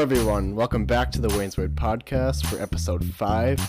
Hello, everyone. Welcome back to the Wayne's Word Podcast for episode five.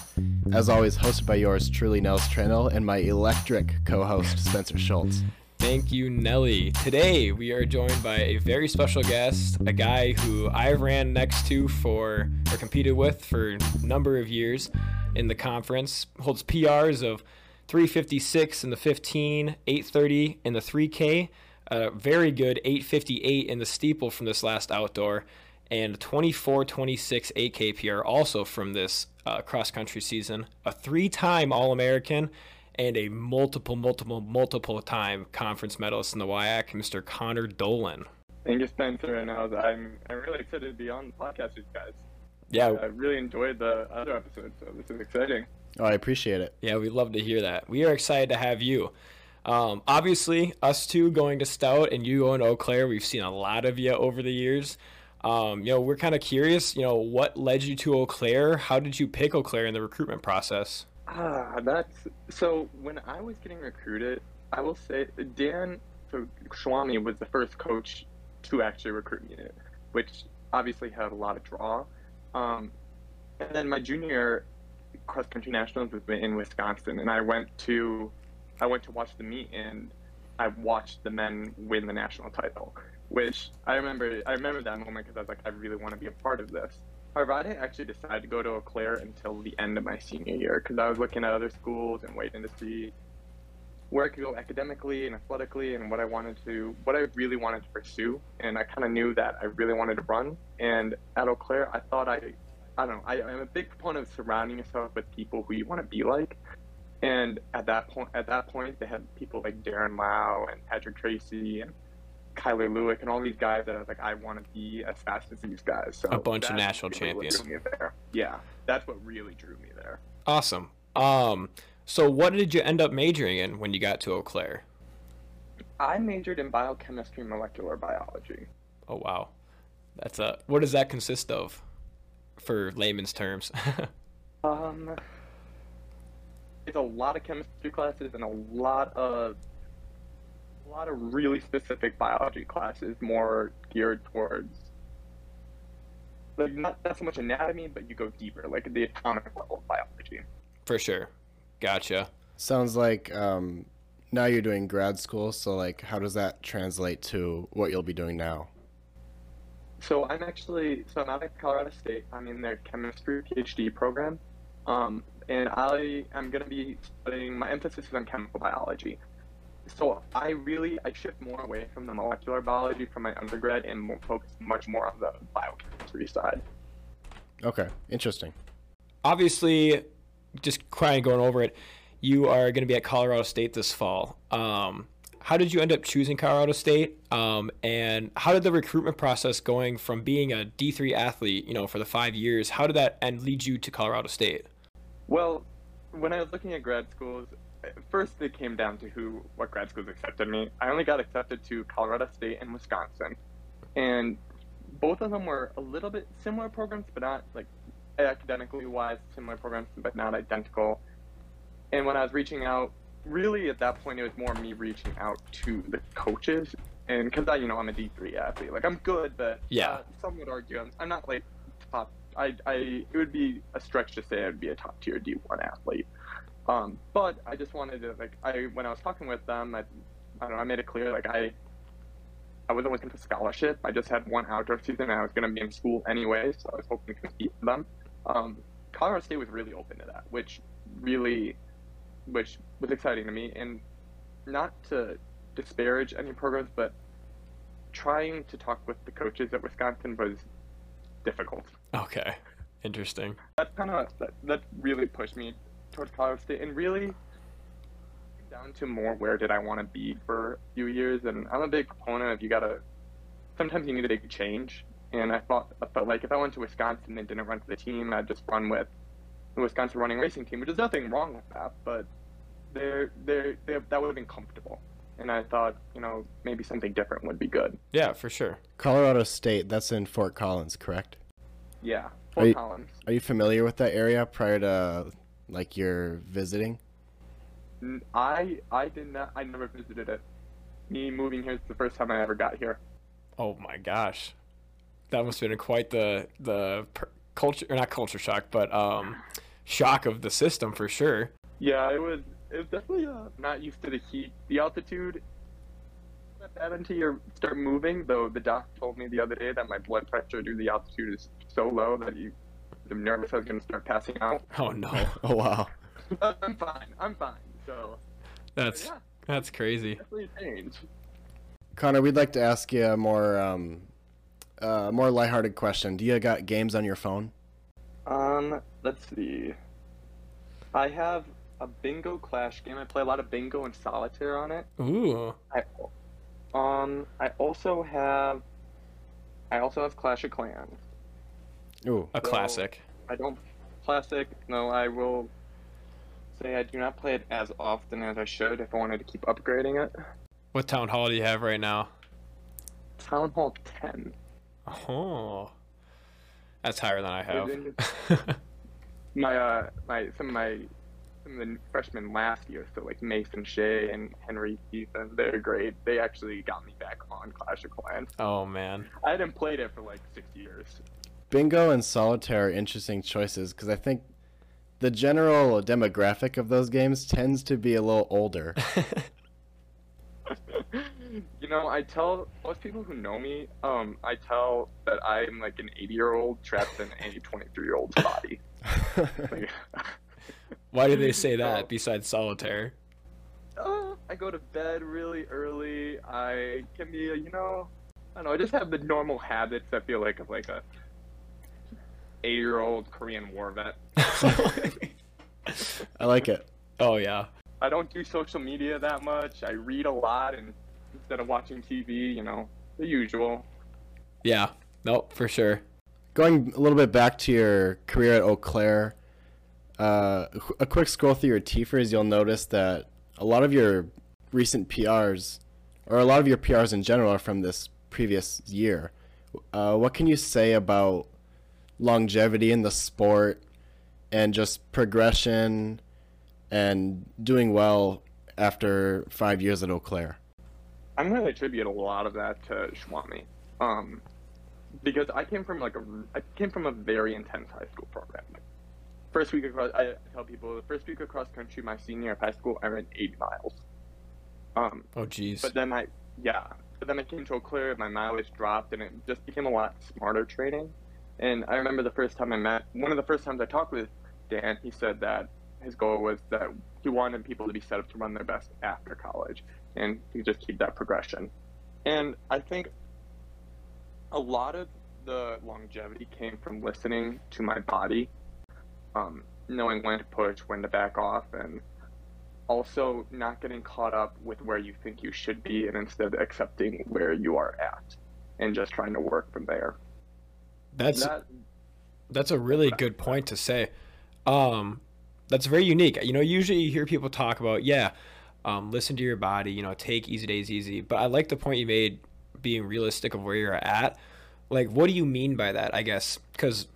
As always, hosted by yours truly, Nels Trandahl, and my electric co host, Spencer Schultz. Thank you, Nelly. Today we are joined by a very special guest, a guy who I ran next to for or competed with for a number of years in the conference. Holds PRs of 356 in the 15, 830 in the 3K, a uh, very good 858 in the steeple from this last outdoor, and 2426 8K PR also from this uh, cross country season. A three time All American and a multiple, multiple, multiple time conference medalist in the WIAC, Mr. Connor Dolan. Thank you, Spencer. And I was, I'm, I'm really excited to be on the podcast with you guys. Yeah, I really enjoyed the other episode, so this is exciting. Oh, I appreciate it. yeah, we'd love to hear that. We are excited to have you. Um, obviously, us two going to Stout and you going to Eau Claire, we've seen a lot of you over the years. Um, you know, we're kind of curious, you know, what led you to Eau Claire? How did you pick Eau Claire in the recruitment process? Ah, that's so. When I was getting recruited, I will say Dan Schwami was the first coach to actually recruit me, which obviously had a lot of draw. Um, and then my junior cross country nationals was in Wisconsin, and I went to I went to watch the meet, and I watched the men win the national title, which I remember. I remember that moment because I was like, I really want to be a part of this. However, I didn't actually decide to go to Eau Claire until the end of my senior year because I was looking at other schools and waiting to see where I could go academically and athletically and what I wanted to, what I really wanted to pursue. And I kind of knew that I really wanted to run. And at Eau Claire, I thought I, I don't know, I, I'm a big proponent of surrounding yourself with people who you want to be like. And at that point, at that point, they had people like Darren Lau and Patrick Tracy and Kyler Lewick and all these guys that I was like, I want to be as fast as these guys. So A bunch of national really champions. drew me there. Yeah, that's what really drew me there. Awesome. Um, so what did you end up majoring in when you got to Eau Claire? I majored in biochemistry and molecular biology. Oh wow, that's a. What does that consist of, for layman's terms? Um, it's a lot of chemistry classes and a lot of a lot of really specific biology classes, more geared towards like not not so much anatomy, but you go deeper, like the atomic level of biology. for sure. Gotcha. Sounds like um, now you're doing grad school, so like, how does that translate to what you'll be doing now? So I'm actually so I'm out at Colorado State. I'm in their chemistry PhD program, um, and I am going to be studying. My emphasis is on chemical biology. So I really I shift more away from the molecular biology from my undergrad and more, focus much more on the biochemistry side. Okay, interesting. Obviously, just crying going over it. You are going to be at Colorado State this fall. Um, how did you end up choosing Colorado State? Um, and how did the recruitment process going from being a D three athlete, you know, for the five years, how did that end lead you to Colorado State? Well, when I was looking at grad schools, at first it came down to who, what grad schools accepted me. I only got accepted to Colorado State and Wisconsin, and both of them were a little bit similar programs, but not like academically wise, similar programs, but not identical. And when I was reaching out, really at that point, it was more me reaching out to the coaches, and because I, you know, I'm a D3 athlete, like I'm good, but Yeah. uh, some would argue I'm, I'm not like top. I, I, it would be a stretch to say I'd be a top tier D1 athlete. Um, but I just wanted to like I when I was talking with them, I, I don't know, I made it clear like I, I wasn't looking for scholarship. I just had one outdoor season, and I was going to be in school anyway, so I was hoping to compete for them. Um, Colorado State was really open to that, which really, which was exciting to me, and not to disparage any programs, but trying to talk with the coaches at Wisconsin was difficult. Okay, interesting. That kind of that, that really pushed me towards Colorado State, and really down to more where did I want to be for a few years. And I'm a big proponent of you gotta. Sometimes you need a big change, and I thought I felt like if I went to Wisconsin and didn't run for the team, I'd just run with the Wisconsin running racing team, which is nothing wrong with that, but they're they're, they're that would have been comfortable. And I thought, you know, maybe something different would be good. Yeah, for sure. Colorado State, that's in Fort Collins, correct? Yeah, Are Fort you- Collins. Are you familiar with that area prior to like you're visiting? I I did not. I never visited it. Me moving here is the first time I ever got here. Oh my gosh. that must have been quite the the per- culture or not culture shock, but um, shock of the system for sure. Yeah, it was. It was definitely uh, not used to the heat, the altitude. Not bad until you start moving. Though the doc told me the other day that my blood pressure due to the altitude is so low that you, I'm nervous I was gonna start passing out. Oh no, Oh wow. I'm fine. I'm fine. So that's yeah, that's crazy. definitely change. Connor, we'd like to ask you a more um, uh, more lighthearted question. Do you got games on your phone? Um, let's see. I have a bingo clash game. I play a lot of bingo and solitaire on it. Ooh, I, um, I also have, I also have Clash of Clans. Ooh. a classic. I don't classic. No, I will say I do not play it as often as I should if I wanted to keep upgrading it. What town hall do you have right now? Town Hall 10. Oh, that's higher than I have. My uh, my some of my some of the freshmen last year, so like Mason Shea and Henry Ethan, they're great. They actually got me back on Clash of Clans. oh man, I hadn't played it for like six years. Bingo and solitaire are interesting choices because I think the general demographic of those games tends to be a little older. you know, I tell most people who know me, um, I tell that I'm like an 80 year old trapped in a 23 year old's body. Like, why do they say that besides solitaire? uh, I go to bed really early. I can be, you know, I don't know. I just have the normal habits I feel like of like a eight-year-old Korean war vet. I like it. oh yeah, I don't do social media that much. I read a lot, and instead of watching TV, you know, the usual. yeah, nope, for sure. Going a little bit back to your career at Eau Claire, uh, a quick scroll through your TFRRS, you'll notice that a lot of your recent PRs, or a lot of your PRs in general, are from this previous year. Uh, what can you say about longevity in the sport and just progression and doing well after five years at Eau Claire? I'm going to attribute a lot of that to Shwami. Um, because I came from like a, I came from a very intense high school program. First week across, I tell people the first week across country my senior year of high school, I ran 80 miles. Um, Oh jeez. but then I, yeah, but then I came to Eau Claire, my mileage dropped, and it just became a lot smarter training. And I remember the first time I met, one of the first times I talked with Dan, he said that his goal was that he wanted people to be set up to run their best after college, and you just keep that progression. And I think a lot of the longevity came from listening to my body, um, knowing when to push, when to back off, and also not getting caught up with where you think you should be, and instead accepting where you are at, and just trying to work from there. That's That, That's a really good point to say. Um, that's very unique. You know, usually you hear people talk about, yeah, um, listen to your body, you know, take easy days easy. But I like the point you made being realistic of where you're at. Like, what do you mean by that? I guess because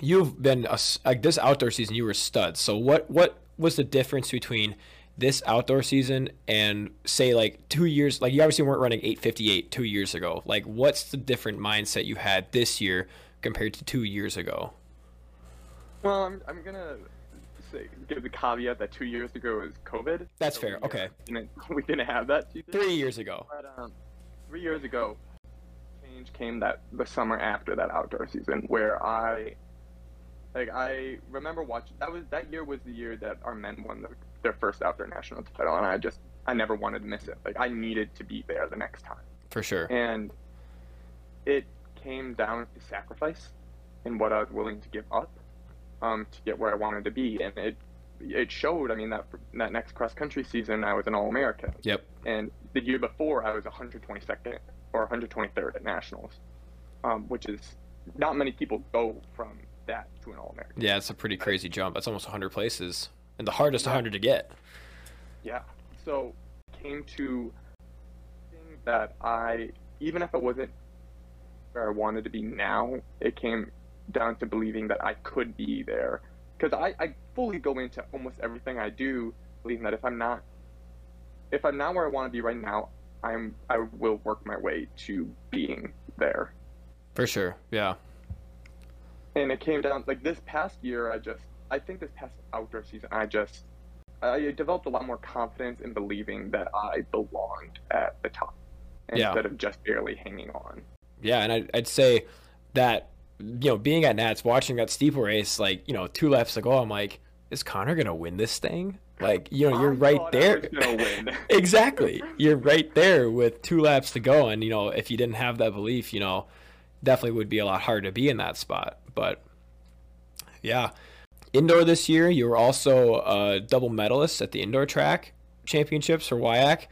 you've been a like this outdoor season, you were studs. So what what was the difference between this outdoor season and say like two years? Like you obviously weren't running 858 two years ago. Like, what's the different mindset you had this year compared to two years ago? well, I'm, I'm gonna say, give the caveat that two years ago was COVID. That's so fair, we, uh, okay. didn't- we didn't have that. season. Three years ago. But um, three years ago, change came that the summer after that outdoor season, where I, like, I remember watching. That was that year was the year that our men won the, their first outdoor national title, and I just I never wanted to miss it. Like I needed to be there the next time, For sure. and it came down to sacrifice and what I was willing to give up, um, to get where I wanted to be, and it. It showed. I mean, that that next cross country season, I was an All American. Yep. And the year before, I was 122nd or 123rd at nationals, um, which is not many people go from that to an All American. Yeah, it's a pretty crazy jump. That's almost 100 places. And the hardest 100 to get. Yeah. So came to that I, even if I wasn't where I wanted to be now, it came down to believing that I could be there. Because I, I fully go into almost everything I do, believing that if I'm not, if I'm not where I want to be right now, I'm I will work my way to being there. For sure. Yeah. And it came down like this past year. I just I think this past outdoor season I just I developed a lot more confidence in believing that I belonged at the top Yeah. instead of just barely hanging on. Yeah, and I'd, I'd say that you know being at Nats, watching that steeple race, like you know two laps ago, I'm like, is Connor gonna win this thing? Like you know you're I right there. win. exactly, you're right there with two laps to go, and you know if you didn't have that belief, you know definitely would be a lot harder to be in that spot. But yeah, indoor this year, you were also a double medalist at the indoor track championships for WIAC,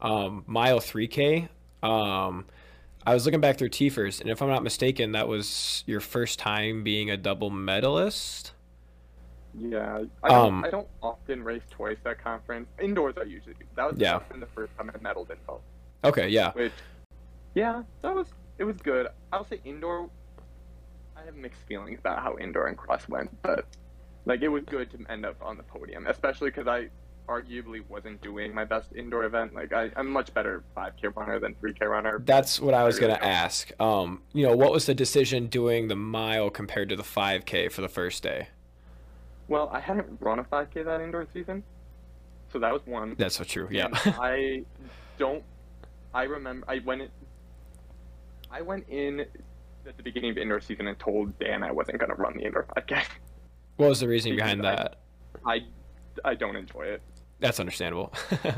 um, mile 3K. Um, I was looking back through TFRRS, and if I'm not mistaken, that was your first time being a double medalist. Yeah, I don't, Um, I don't often race twice at conference. Indoors, I usually do. That was Yeah. the first time I medaled in both. Okay, yeah, Which, yeah, that was it was good. I'll say indoor. I have mixed feelings about how indoor and cross went, but like it was good to end up on the podium, especially because I arguably wasn't doing my best indoor event. Like I, I'm much better 5K runner than 3K runner. that's what I was really gonna ask. Um, you know, what was the decision doing the mile compared to the 5K for the first day? Well, I hadn't run a 5K that indoor season, so that was one. That's so true. Yeah. I don't. I remember I went. I went in at the beginning of indoor season and told Dan I wasn't going to run the indoor 5K. what was the reasoning behind I- that? I, I don't enjoy it. That's understandable.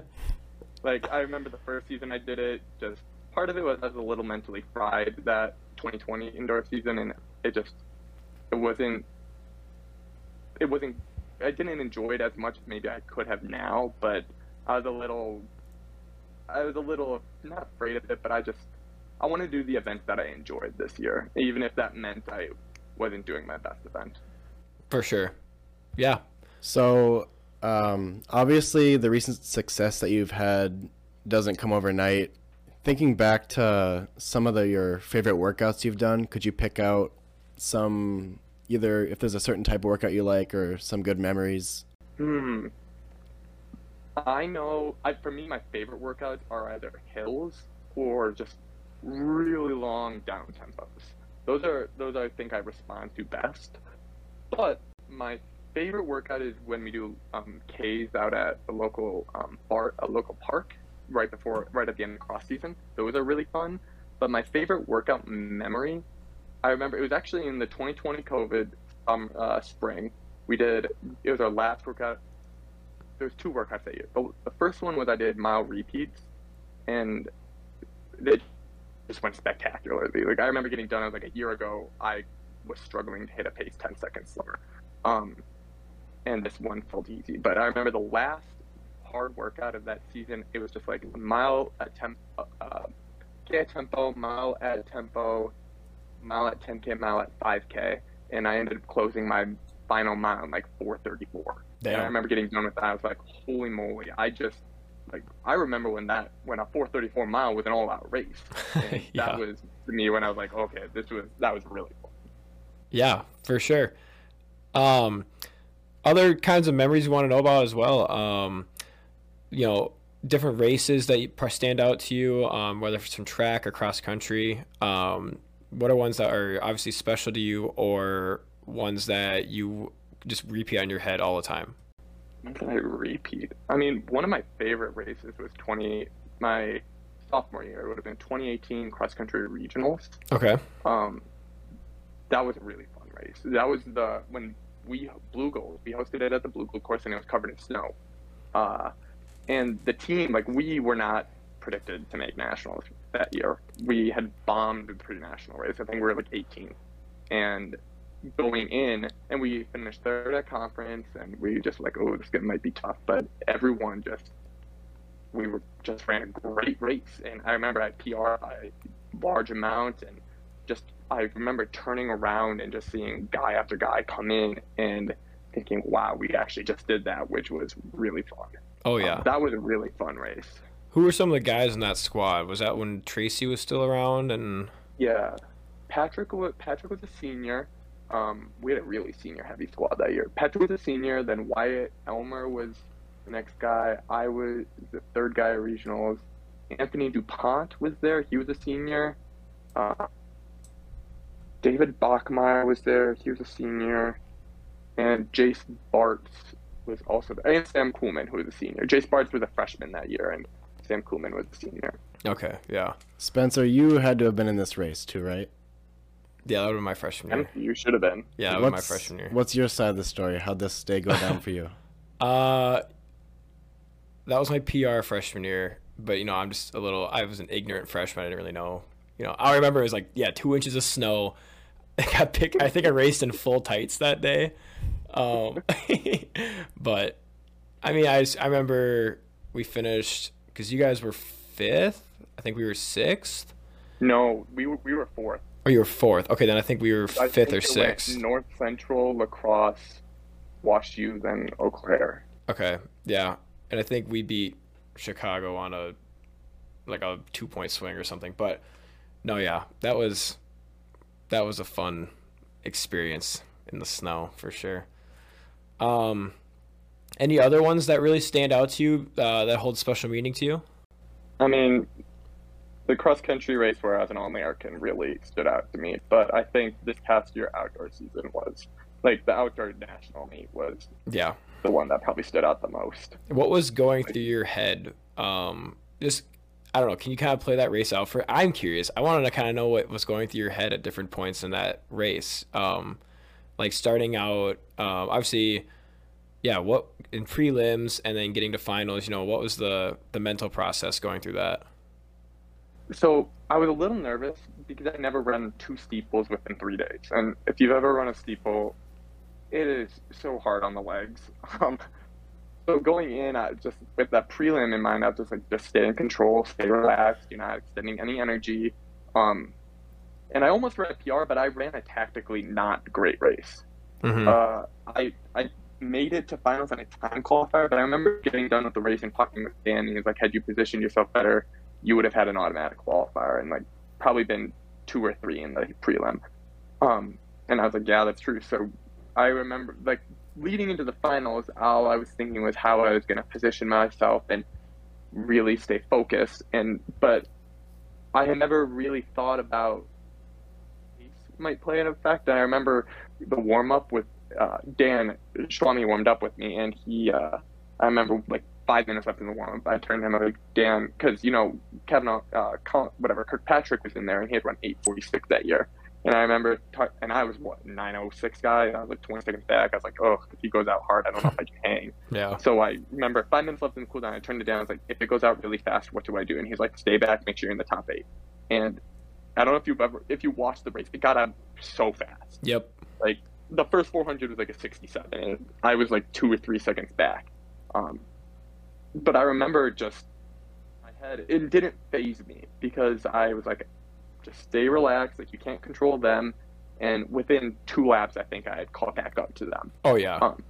Like I remember the first season I did it. Just part of it was I was a little mentally fried that 2020 indoor season, and it just it wasn't. It wasn't. I didn't enjoy it as much as maybe I could have now, but I was a little. I was a little not afraid of it, but I just I want to do the events that I enjoyed this year, even if that meant I wasn't doing my best event. For sure. Yeah. So, um, obviously, the recent success that you've had doesn't come overnight. Thinking back to some of the your favorite workouts you've done, could you pick out some either if there's a certain type of workout you like or some good memories? Hmm. I know. I for me, my favorite workouts are either hills or just really long down tempos. Those are those I think I respond to best. But my favorite workout is when we do um, K's out at a local um, bar, a local park, right before, right at the end of cross season. Those are really fun. But my favorite workout memory, I remember it was actually in the 2020 COVID um, uh, spring. We did it was our last workout. There was two workouts that year. The, the first one was I did mile repeats, and they just went spectacularly. Like I remember getting done. I was like a year ago. I was struggling to hit a pace 10 seconds slower. Um, and this one felt easy. But I remember the last hard workout of that season, it was just like mile at temp, uh, K at tempo, mile at tempo, mile at 10K, mile at 5K. And I ended up closing my final mile in like 434. And I remember getting done with that. I was like, holy moly. I just, like, I remember when that, when a 434 mile was an all out race. Yeah. that was to me when I was like, okay, this was, that was really fun. Yeah, for sure. Um, other kinds of memories you want to know about as well. Um, you know, different races that stand out to you, um, whether it's from track or cross country. Um, what are ones that are obviously special to you, or ones that you just repeat on your head all the time? Did I repeat? I mean, one of my favorite races was 20, my sophomore year. It would have been 2018 cross country regionals. Okay. Um, that was a really fun race. That was the when we Blugold. We hosted it at the Blugold course, and it was covered in snow. Uh, and the team, like we were not predicted to make nationals that year. We had bombed the pre-national race. I think we were like 18, and going in, and we finished third at conference, and we just like, oh, this might be tough. But everyone just, we were just ran a great race, and I remember I PR by a large amount, and just I remember turning around and just seeing guy after guy come in and thinking, wow, we actually just did that, which was really fun. Oh Um, yeah. that was a really fun race. Who were some of the guys in that squad? Was that when Tracy was still around? And Yeah, Patrick was Patrick was a senior. Um, we had a really senior heavy squad that year. Patrick was a senior. Then Wyatt Elmer was the next guy. I was the third guy at regionals. Anthony Dupont was there. He was a senior. Uh, David Bachmeyer was there. He was a senior, and Jace Bartz was also there, and Sam Coolman, who was a senior. Jace Bartz was a freshman that year, and Sam Coolman was a senior. Okay, yeah, Spencer, you had to have been in this race too, right? yeah. That would be my freshman year. You should have been. Yeah, that was my What's- freshman year. What's your side of the story? How'd this day go down for you? Uh, that was my PR freshman year, but you know, I'm just a little. I was an ignorant freshman. I didn't really know. You know, I remember it was like, yeah, two inches of snow. I got picked. I think I raced in full tights that day. Um, but I mean, I I remember we finished because you guys were fifth. I think we were sixth. No, we were, we were fourth. Or you were fourth. Okay, then I think we were I fifth or sixth. North Central, La Crosse, Wash U, then Eau Claire. Okay, yeah, and I think we beat Chicago on a like a two point swing or something. But no, yeah, that was that was a fun experience in the snow for sure. Um, any other ones that really stand out to you uh, that hold special meaning to you? I mean, the cross country race where I was an All American really stood out to me. But I think this past year outdoor season was like the outdoor national meet was Yeah. the one that probably stood out the most. What was going through your head? Um, just I don't know. Can you kind of play that race out for? I'm curious. I wanted to kind of know what was going through your head at different points in that race. Um, like starting out, um, obviously, yeah. What in prelims and then getting to finals? You know, what was the the mental process going through that? So I was a little nervous because I never run two steeples within three days. And if you've ever run a steeple, it is so hard on the legs. Um, so going in, I just with that prelim in mind, I was just like, just stay in control, stay relaxed. You're not extending any energy. Um, and I almost ran a PR, but I ran a tactically not great race. Mm-hmm. Uh, I I made it to finals on a time qualifier, but I remember getting done with the race and talking with Dan. And he like, "Had you positioned yourself better, you would have had an automatic qualifier and like probably been two or three in the prelim." Um, and I was like, "Yeah, that's true." So I remember like leading into the finals, all I was thinking was how I was going to position myself and really stay focused. And but I had never really thought about might play an effect. And I remember the warm up with uh, Dan Schwami warmed up with me, and he, uh, I remember like five minutes left in the warm up, I turned him I was like, Dan, because you know Kevin, uh, whatever, Kirkpatrick was in there, and he had run 8:46 that year. And I remember, and I was what 9:06 guy, and I was like 20 seconds back. I was like, oh, if he goes out hard, I don't know if I can hang. Yeah. So I remember five minutes left in the cooldown. I turned it down. I was like, if it goes out really fast, what do I do? And he's like, stay back, make sure you're in the top eight. And I don't know if you've ever, if you watched the race, it got out so fast. Yep. Like the first 400 was like a 67, and I was like two or three seconds back. Um, but I remember just my head, it didn't phase me because I was like, just stay relaxed. Like you can't control them. And within two laps, I think I had caught back up to them. Oh yeah. Um,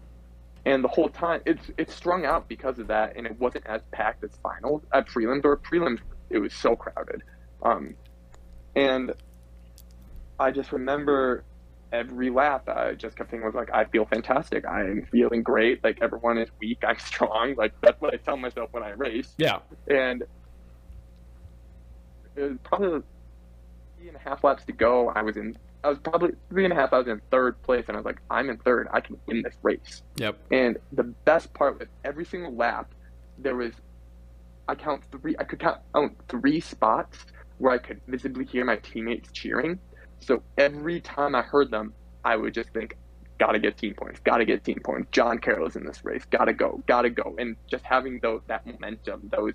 and the whole time, it's it's strung out because of that, and it wasn't as packed as finals at prelims or prelims. It was so crowded, um, and I just remember every lap. I just kept thinking was like, I feel fantastic. I'm feeling great. Like everyone is weak. I'm strong. Like that's what I tell myself when I race. Yeah. And it was probably three and a half laps to go. I was in. I was probably three and a half. I was in third place, and I was like, I'm in third. I can win this race. Yep. And the best part was every single lap, there was, I count three, I could count oh, three spots where I could visibly hear my teammates cheering. So every time I heard them, I would just think, gotta get team points, gotta get team points. John Carroll is in this race, gotta go, gotta go. And just having those, that momentum, those,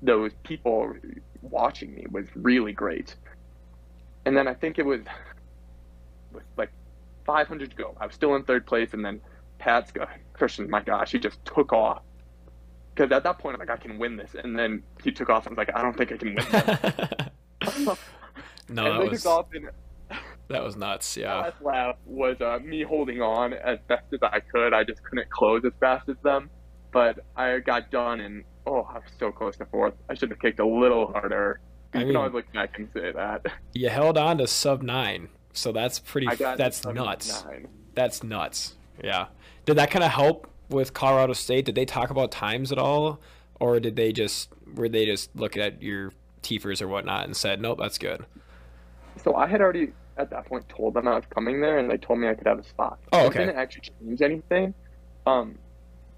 those people watching me was really great. And then I think it was with like 500 to go. I was still in third place, and then Pat's got Christian. My gosh, he just took off. Because at that point, I'm like, I can win this, and then he took off. and I was like, I don't think I can win this. no, and that was and that was nuts. Yeah. last lap was uh, me holding on as best as I could. I just couldn't close as fast as them, but I got done, and oh, I was so close to fourth. I should have kicked a little harder. I can mean- always look back and say that. You held on to sub nine, so that's pretty. I That's nuts. nine. That's nuts. Yeah. Did that kind of help with Colorado State? Did they talk about times at all, or did they just were they just looking at your TFRRS or whatnot and said, nope, that's good. So I had already at that point told them I was coming there, and they told me I could have a spot. Oh, It okay. didn't actually change anything. Um,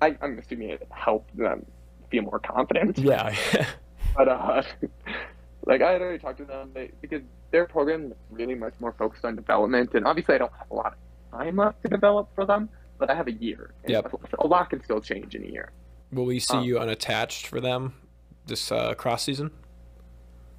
I, I'm assuming it helped them feel more confident. Yeah. But uh, like I had already talked to them they, because their program is really much more focused on development, and obviously I don't have a lot of time left to develop for them, but I have a year. And Yep. A lot can still change in a year. Will we see Um, you unattached for them this uh, cross season?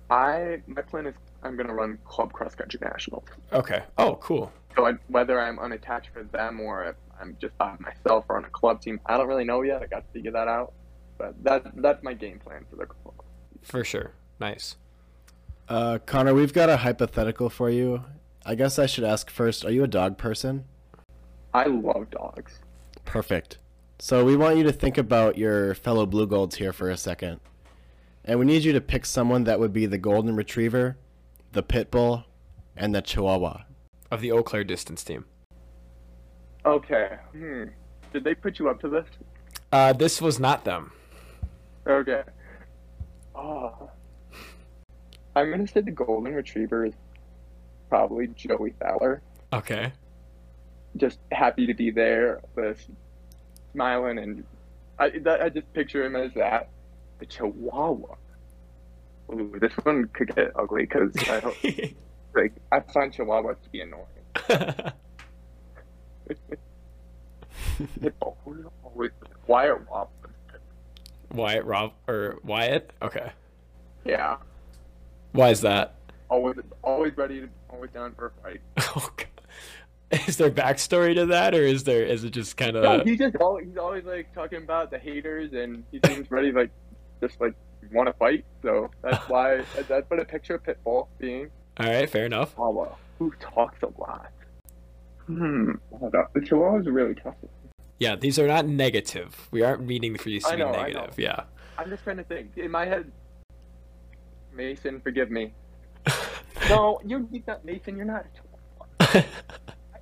I my plan is I'm gonna run club cross country nationals. Okay. Oh, cool. So I, whether I'm unattached for them or if I'm just by myself or on a club team, I don't really know yet. I got to figure that out. But that that's my game plan for the club. For sure. Nice. Uh, Connor, we've got a hypothetical for you. I guess I should ask first. Are you a dog person? I love dogs. Perfect. So we want you to think about your fellow Blugolds here for a second. And we need you to pick someone that would be the golden retriever, the pit bull, and the chihuahua. Of the Eau Claire distance team. Okay. Hmm. Did they put you up to this? Uh, this was not them. Okay. Oh. I'm gonna say the golden retriever is probably Joey Fowler. Okay. Just happy to be there, just smiling, and I that, I just picture him as that. The Chihuahua. Ooh, this one could get ugly because I hope, like I find Chihuahuas to be annoying. Wyatt Wop. Wyatt Rob or Wyatt? Okay. Yeah, Why is that? always always ready, to, always down for a fight. Oh, God. Is there backstory to that, or is there? Is it just kind of? No, he just always, he's always like talking about the haters, and he seems ready, like just like want to fight. So that's why that's what a picture of Pitbull being. All right, fair enough. Chihuahua, who talks a lot. Hmm. Hold up. The Chihuahua is really tough. Yeah, these are not negative. We aren't meaning for these to I be know. negative. Yeah. I'm just trying to think in my head. Mason, forgive me. No, you're not Mason. You're not. I,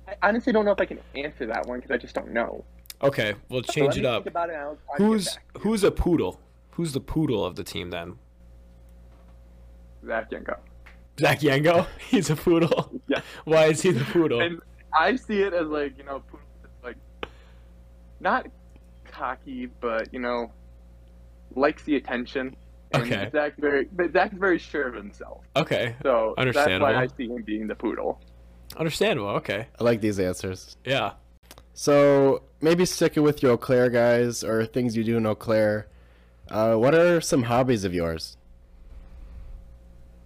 I honestly don't know if I can answer that one because I just don't know. okay, we'll change let it up. It Who's back to you. who's a poodle? Who's the poodle of the team then? Zach Yanko? Zach Yango? He's a poodle. Yeah. Why is he the poodle? And I see it as like you know, Poodle like not cocky, but you know, likes the attention. And Okay. Zach's very, but Zach's very sure of himself. Okay, So understandable. that's Understandable. why I see him being the poodle. understandable. Okay, I like these answers. yeah. So maybe sticking with your Eau Claire guys or things you do in Eau Claire. Uh, what are some hobbies of yours?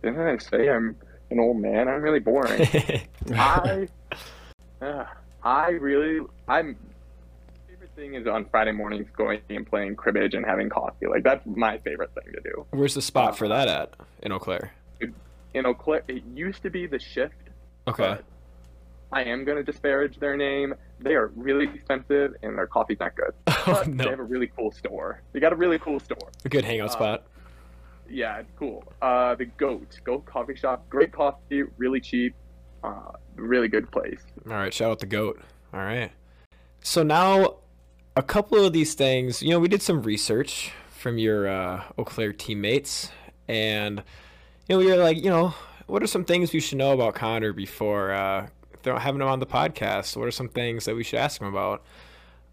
Didn't I say I'm an old man? I'm really boring. I, uh, I really, I'm. Thing is on Friday mornings going and playing cribbage and having coffee. Like that's my favorite thing to do. Where's the spot for that at in Eau Claire? In Eau Claire, it used to be the shift. Okay. I am gonna disparage their name. They are really expensive and their coffee's not good. Oh But they have a really cool store. They got a really cool store. a good hangout uh, spot. Yeah, it's cool. Uh, the Goat, Goat Coffee Shop, great coffee, really cheap, uh, really good place. All right, shout out the goat. All right. So now, a couple of these things, you know, we did some research from your uh, Eau Claire teammates, and you know, we were like, you know, what are some things we should know about Connor before uh, having him on the podcast? What are some things that we should ask him about?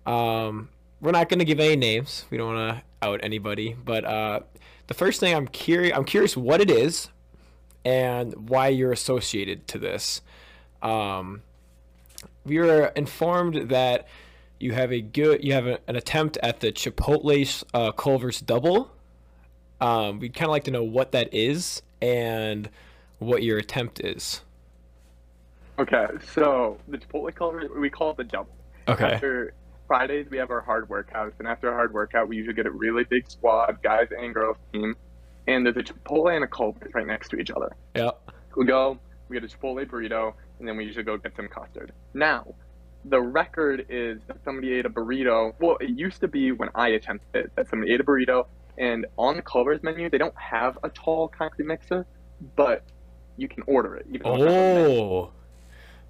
Um, we're not going to give any names. We don't want to out anybody, but uh, the first thing I'm curious, I'm curious what it is and why you're associated to this. Um, we were informed that you have a good, you have a, an attempt at the Chipotle uh, Culver's double. Um, we'd kind of like to know what that is and what your attempt is. Okay, so the Chipotle Culver, we call it the double. Okay. After Fridays, we have our hard workouts, and after a hard workout, we usually get a really big squad, guys and girls team, and there's a Chipotle and a Culver's right next to each other. Yeah. We go, we get a Chipotle burrito, and then we usually go get some custard. Now, the record is that somebody ate a burrito. Well, it used to be when I attempted it that somebody ate a burrito, and on the Culver's menu, they don't have a tall concrete mixer, but you can order it. it's not on. Oh.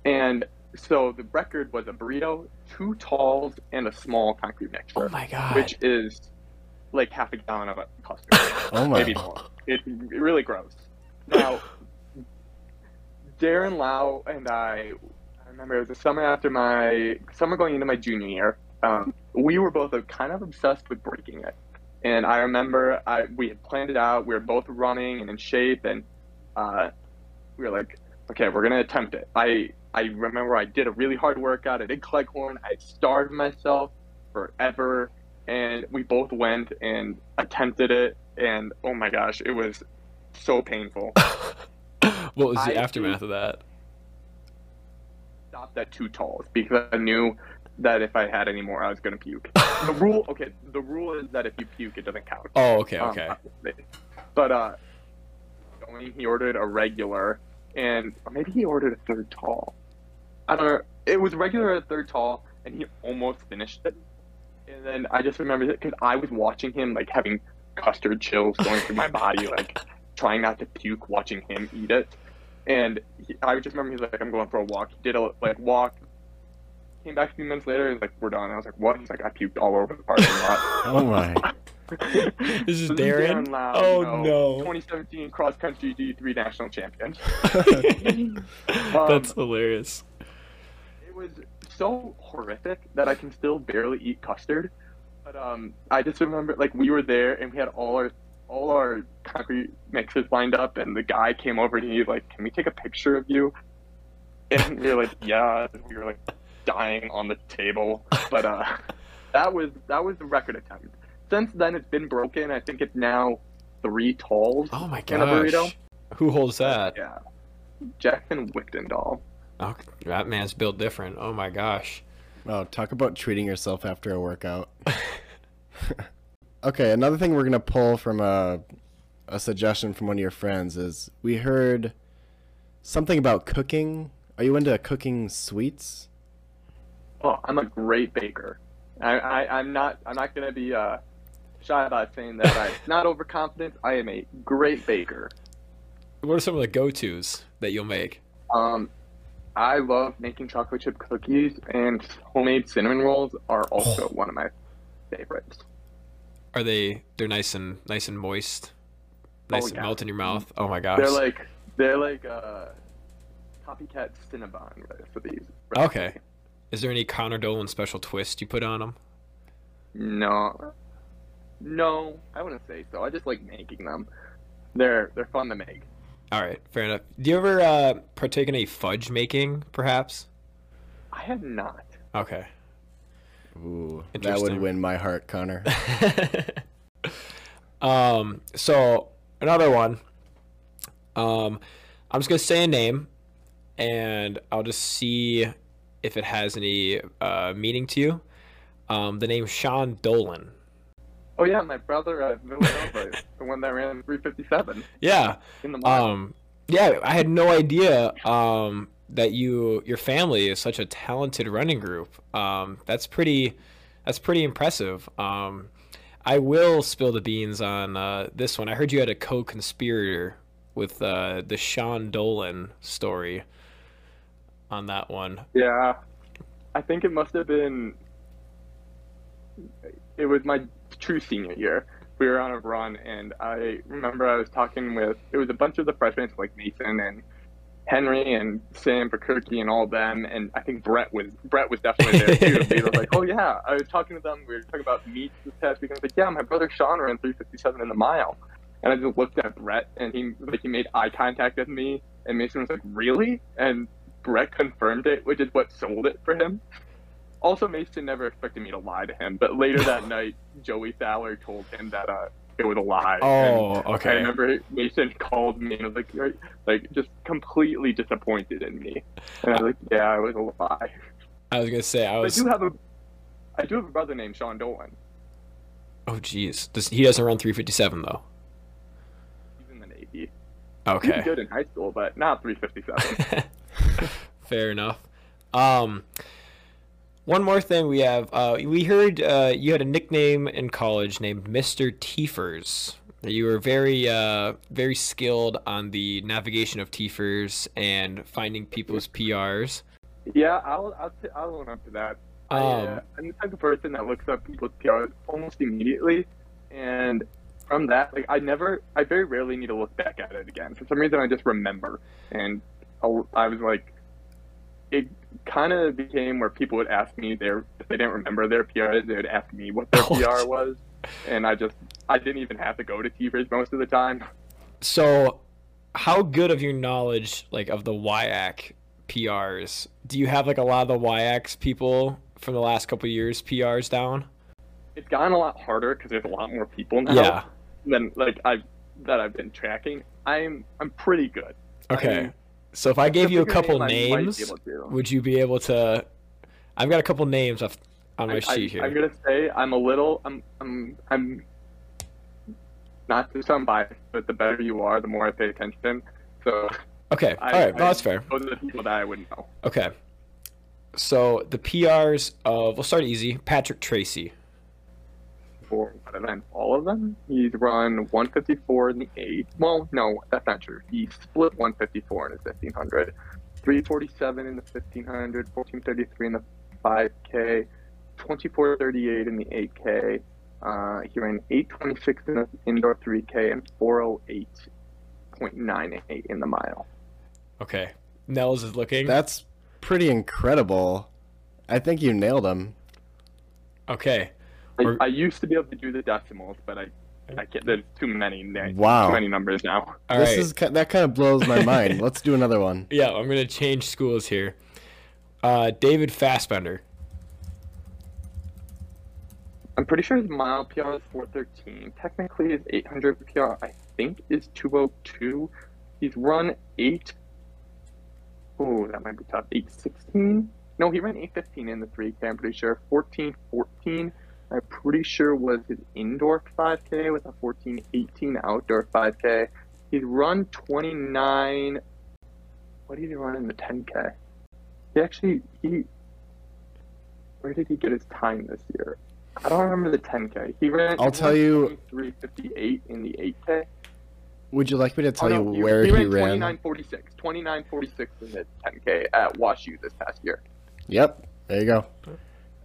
And so the record was a burrito, two talls, and a small concrete mixer, Oh my god. which is like half a gallon of a custard. Oh my. Maybe more. It's really gross. Now, Darren Lau and I remember it was the summer after my summer going into my junior year. Um, we were both uh, kind of obsessed with breaking it, and I remember I we had planned it out. We were both running and in shape, and uh, we were like, okay, we're gonna attempt it. I I remember I did a really hard workout. I did Cleghorn. I starved myself forever, and we both went and attempted it. And oh my gosh, it was so painful. what was the I aftermath of that? Stopped at two talls because I knew that if I had any more, I was gonna puke. The rule, okay, the rule is that if you puke, it doesn't count. Oh, okay, Um, okay. but uh, he ordered a regular, and or maybe he ordered a third tall. I don't know. It was regular at third tall, and he almost finished it. And then I just remember it because I was watching him like having custard chills going through my body, like trying not to puke, watching him eat it. And he, I just remember he's like, "I'm going for a walk." He did a like walk. Came back a few minutes later. He's like, "We're done." I was like, "What?" He's like, "I puked all over the parking lot." Oh my. This is This Darren? Lau, Oh, you know, no. 2017 cross country D3 national champion. That's hilarious. It was so horrific that I can still barely eat custard. But um, I just remember like we were there and we had all our all our concrete mixes lined up, and the guy came over to me like, "Can we take a picture of you?" And we were like, "Yeah." We were like dying on the table, but uh, that was that was the record attempt. Since then, it's been broken. I think it's now three talls. Oh my In a burrito? gosh. Who holds that? Yeah, Jackson Wichtendahl. Oh, that man's built different. Oh my gosh. Oh, talk about treating yourself after a workout. okay, another thing we're gonna pull from a a suggestion from one of your friends is we heard something about cooking. Are you into cooking sweets? Oh, I'm a great baker. I, I I'm not I'm not gonna be uh, shy about saying that I'm not overconfident. I am a great baker. What are some of the go-tos that you'll make? Um, I love making chocolate chip cookies, and homemade cinnamon rolls are also one of my favorites. Are they they're nice and nice and moist? Nice and yeah. melt in your mouth. Oh my gosh. They're like they're like uh, copycat Cinnabon for these. Okay. Is there any Connor Dolan special twist you put on them? No, no, I wouldn't say so. I just like making them. They're they're fun to make. All right, fair enough. Do you ever uh, partake in any fudge making, perhaps? I have not. Okay. Ooh, that would win my heart, Connor. um. So another one. Um, I'm just gonna say a name, and I'll just see if it has any uh, meaning to you. Um, the name Sean Dolan. Oh yeah, my brother at Villanova, the one that ran 357 Yeah. in the. Um, yeah, I had no idea um, that you your family is such a talented running group. Um, that's pretty that's pretty impressive. Um, I will spill the beans on uh, this one. I heard you had a co-conspirator with uh, the Sean Dolan story on that one. yeah, I think it must have been. It was my true senior year. We were on a run, and I remember I was talking with. It was a bunch of the freshmen, like Mason and Henry and Sam Perkirky and all them, and I think Brett was Brett was definitely there too. He was like, "Oh yeah," I was talking to them. We were talking about meets this past week. I was like, "Yeah, my brother Sean ran 357 in the mile," and I just looked at Brett, and he like he made eye contact with me, and Mason was like, "Really?" And Brett confirmed it, which is what sold it for him. Also, Mason never expected me to lie to him, but later that night, Joey Thaler told him that uh, it was a lie. Oh, And I remember Mason called me and was like, like just completely disappointed in me, and I was like, "Yeah, it was a lie." I was gonna say I But I do have a, I do have a brother named Sean Dolan. Oh, jeez. Does he doesn't run 357 though? He's in the Navy. Okay. was good in high school, but not 357. Fair enough. Um, one more thing we have. Uh, we heard uh, you had a nickname in college named Mister TFRRS. You were very, uh, very skilled on the navigation of TFRRS and finding people's PRs. yeah, I'll I'll, t- I'll own up to that. I, Um, uh, I'm the type of person that looks up people's PRs almost immediately, and from that, like I never, I very rarely need to look back at it again. For some reason, I just remember, and I was like, it kind of became where people would ask me their if they didn't remember their PRs, they would ask me what their Oh, PR was, and I just I didn't even have to go to TFRRS most of the time. So, how good of your knowledge, like of the WIAC PRs? Do you have like a lot of the WIACs people from the last couple years PRs down? It's gotten a lot harder because there's a lot more people now Yeah. than like I that I've been tracking. I'm I'm pretty good. Okay. mean, So if I gave you a couple name I names, would you be able to? I've got a couple names off on my I, sheet here. I'm gonna say I'm a little I'm I'm I'm not to sound biased, but the better you are, the more I pay attention. So okay. I, All right. I- that's fair. Those are the people that I wouldn't know. Okay. So the PRs of we'll start easy. Patrick Tracy. For what event? All of them. He's run 154 in the eight. Well, no, that's not true. He split 154 in his 1500, 347 in the 1500, 1433 in the 5K, 2438 in the 8K. Uh, he ran 826 in the indoor 3K and 408.98 in the mile. Okay. Nels is looking. That's pretty incredible. I think you nailed him. okay. I, Or- I used to be able to do the decimals, but I, I can't. There's too many. na- Wow. Too many numbers now. All this right. is that kind of blows my mind. Let's do another one. Yeah, I'm gonna change schools here. Uh, David Fassbender. I'm pretty sure his mile PR is 413. Technically, his 800 PR, I think, is 202. He's run 8. Oh, that might be tough. 816? No, he ran 815 in the 3K, I'm pretty sure. 1414, I'm pretty sure was his indoor 5K with a 1418 outdoor 5K. He's run 29. What did he run in the 10K? He actually, he. Where did he get his time this year? I don't remember the 10K. He ran. I'll he tell ran you- 2358 in the 8K. Would you like me to oh, tell Oh, you no, he, where he he, ran ran? 2946. 2946 in the 10K at WashU this past year. Yep, there you go.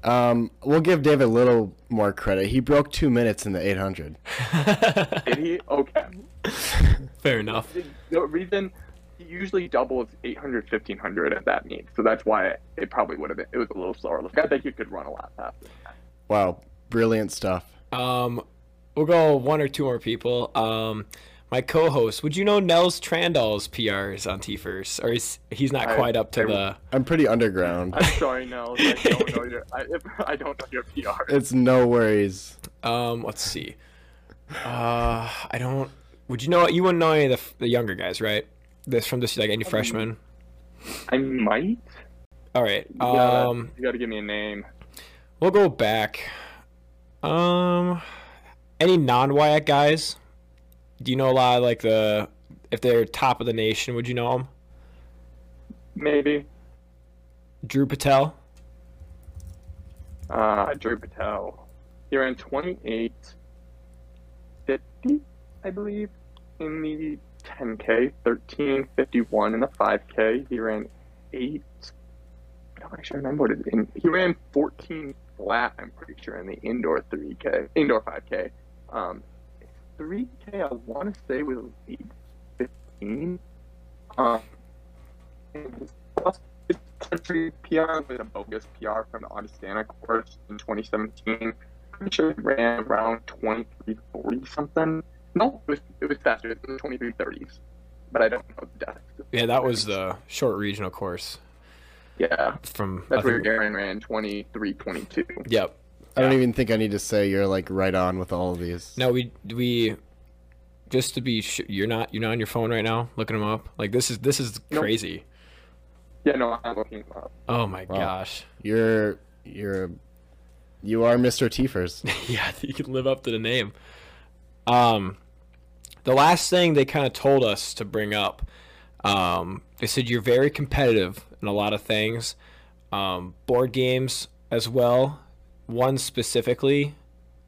Um, we'll give David a little more credit. He broke two minutes in the 800. Did he? Okay. Fair enough. The- The reason he usually doubles 800, 1500 at that meet, so that's why it probably would have been. It was a little slower. Like, I think he could run a lot faster. that. Wow, brilliant stuff. Um, we'll go one or two more people. Um, my co-host. Would you know Nels Trandahl's PRs on TFRRS, or is he's not I- quite up to I- the? I'm pretty underground. I'm sorry, Nels. I don't know your. I, I don't know your PR. It's no worries. Um, let's see. Uh, I don't. Would you know? You wouldn't know any of the, the younger guys, right? This from this like any freshman. I might. All right. You gotta, Um, you gotta give me a name. we'll go back. Um, any non-WIAC guys? Do you know a lot of like the if they're top of the nation? Would you know them? Maybe. Drew Patel. Uh, Drew Patel. He ran 28 50, I believe, in the 10K, 13 51 in the 5K. He ran 8. I don't actually remember what it is. He ran 14 flat, I'm pretty sure, in the indoor 3K, indoor 5K. Um, 3K, I want to say was 815. Um, and his cross country PR was a bogus PR from the Augustana course in 2017. Pretty sure he ran around 2340 something. No, it was, it was faster. It in the 2330s. But I don't know the depth. Yeah, that was the short regional course Yeah, from. I that's where think- Aaron ran 2322. Yep. I don't even think I need to say you're like right on with all of these. No, we we just to be sure you're not you're not on your phone right now looking them up. Like this is this is Nope. crazy. Yeah, no, I'm looking him up. Oh my Wow. gosh. You're you're you are Mr. TFRRS. yeah, you can live up to the name. Um, the last thing they kind of told us to bring up, um, they said you're very competitive in a lot of things, um, board games as well. One specifically,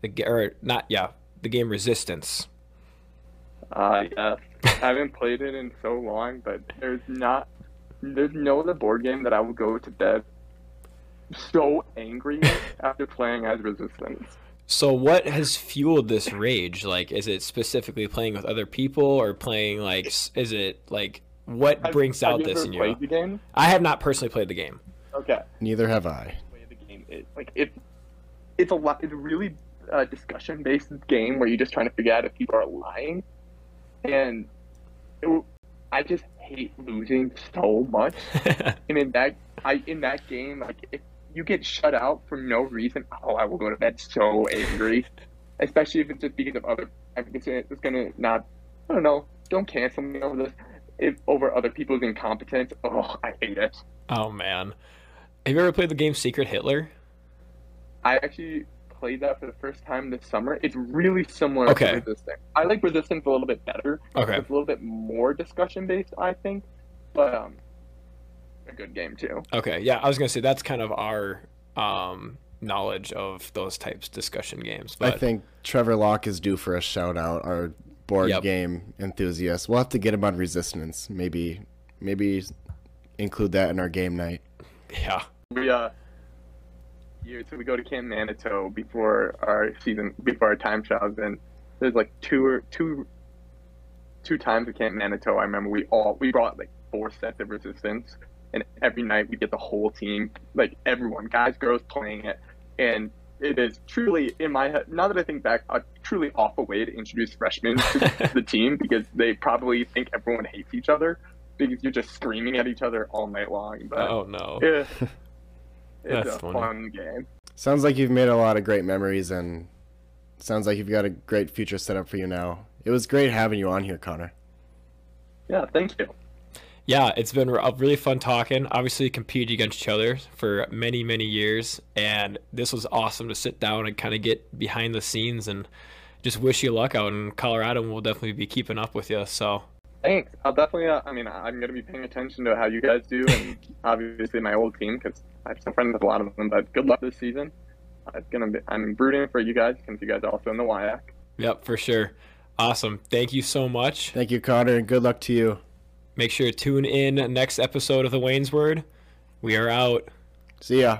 the or not, yeah, the game Resistance. Uh, yeah, I haven't played it in so long, but there's not, there's no other board game that I would go to bed so angry after playing as Resistance. So what has fueled this rage? Like, is it specifically playing with other people, or playing like, is it like what Have- brings have out you this ever in you? played the game? I have not personally played the game. Okay. Neither have I. Play the game. It, like it, it's a lot. It's a really uh, discussion based game where you're just trying to figure out if people are lying, and it, I just hate losing so much. And in that, I in that game, like if you get shut out for no reason, oh, I will go to bed so angry. Especially if it's just because of other. I think it's, it's gonna not. I don't know. Don't cancel me over this. If over other people's incompetence, oh, I hate it. oh man, have you ever played the game Secret Hitler? I actually played that for the first time this summer. It's really similar Okay. to Resistance. I like Resistance a little bit better. Okay. It's a little bit more discussion based, I think, but um, a good game too. Okay, yeah, I was gonna say that's kind of our um, knowledge of those types discussion games. But I think Trevor Locke is due for a shout out. Our board Yep. game enthusiast. We'll have to get him on Resistance. Maybe, maybe include that in our game night. yeah, We uh, year so we go to Camp Manitou before our season, before our time trials, and there's like two or two, two times at Camp Manitou. I remember we all we brought like four sets of Resistance, and every night we get the whole team, like everyone, guys, girls, playing it, and it is truly in my head. Now that I think back, a truly awful way to introduce freshmen to the team because they probably think everyone hates each other because you're just screaming at each other all night long. But oh no, yeah. It's That's a funny. fun game. Sounds like you've made a lot of great memories, and sounds like you've got a great future set up for you now. It was great having you on here, Connor. Yeah, thank you. yeah, it's been a really fun talking. Obviously, competed against each other for many many years, and this was awesome to sit down and kind of get behind the scenes and just wish you luck out in Colorado. And we'll definitely be keeping up with you. So Thanks. I'll definitely. Uh, I mean, I'm gonna be paying attention to how you guys do, and obviously my old team because I'm still friends with a lot of them. But good luck this season. Uh, It's gonna be. I'm rooting for you guys since you guys are also in the WIAC. yep, for sure. Awesome. Thank you so much. Thank you, Connor, and good luck to you. Make sure to tune in next episode of the Wayne's Word. We are out. See ya.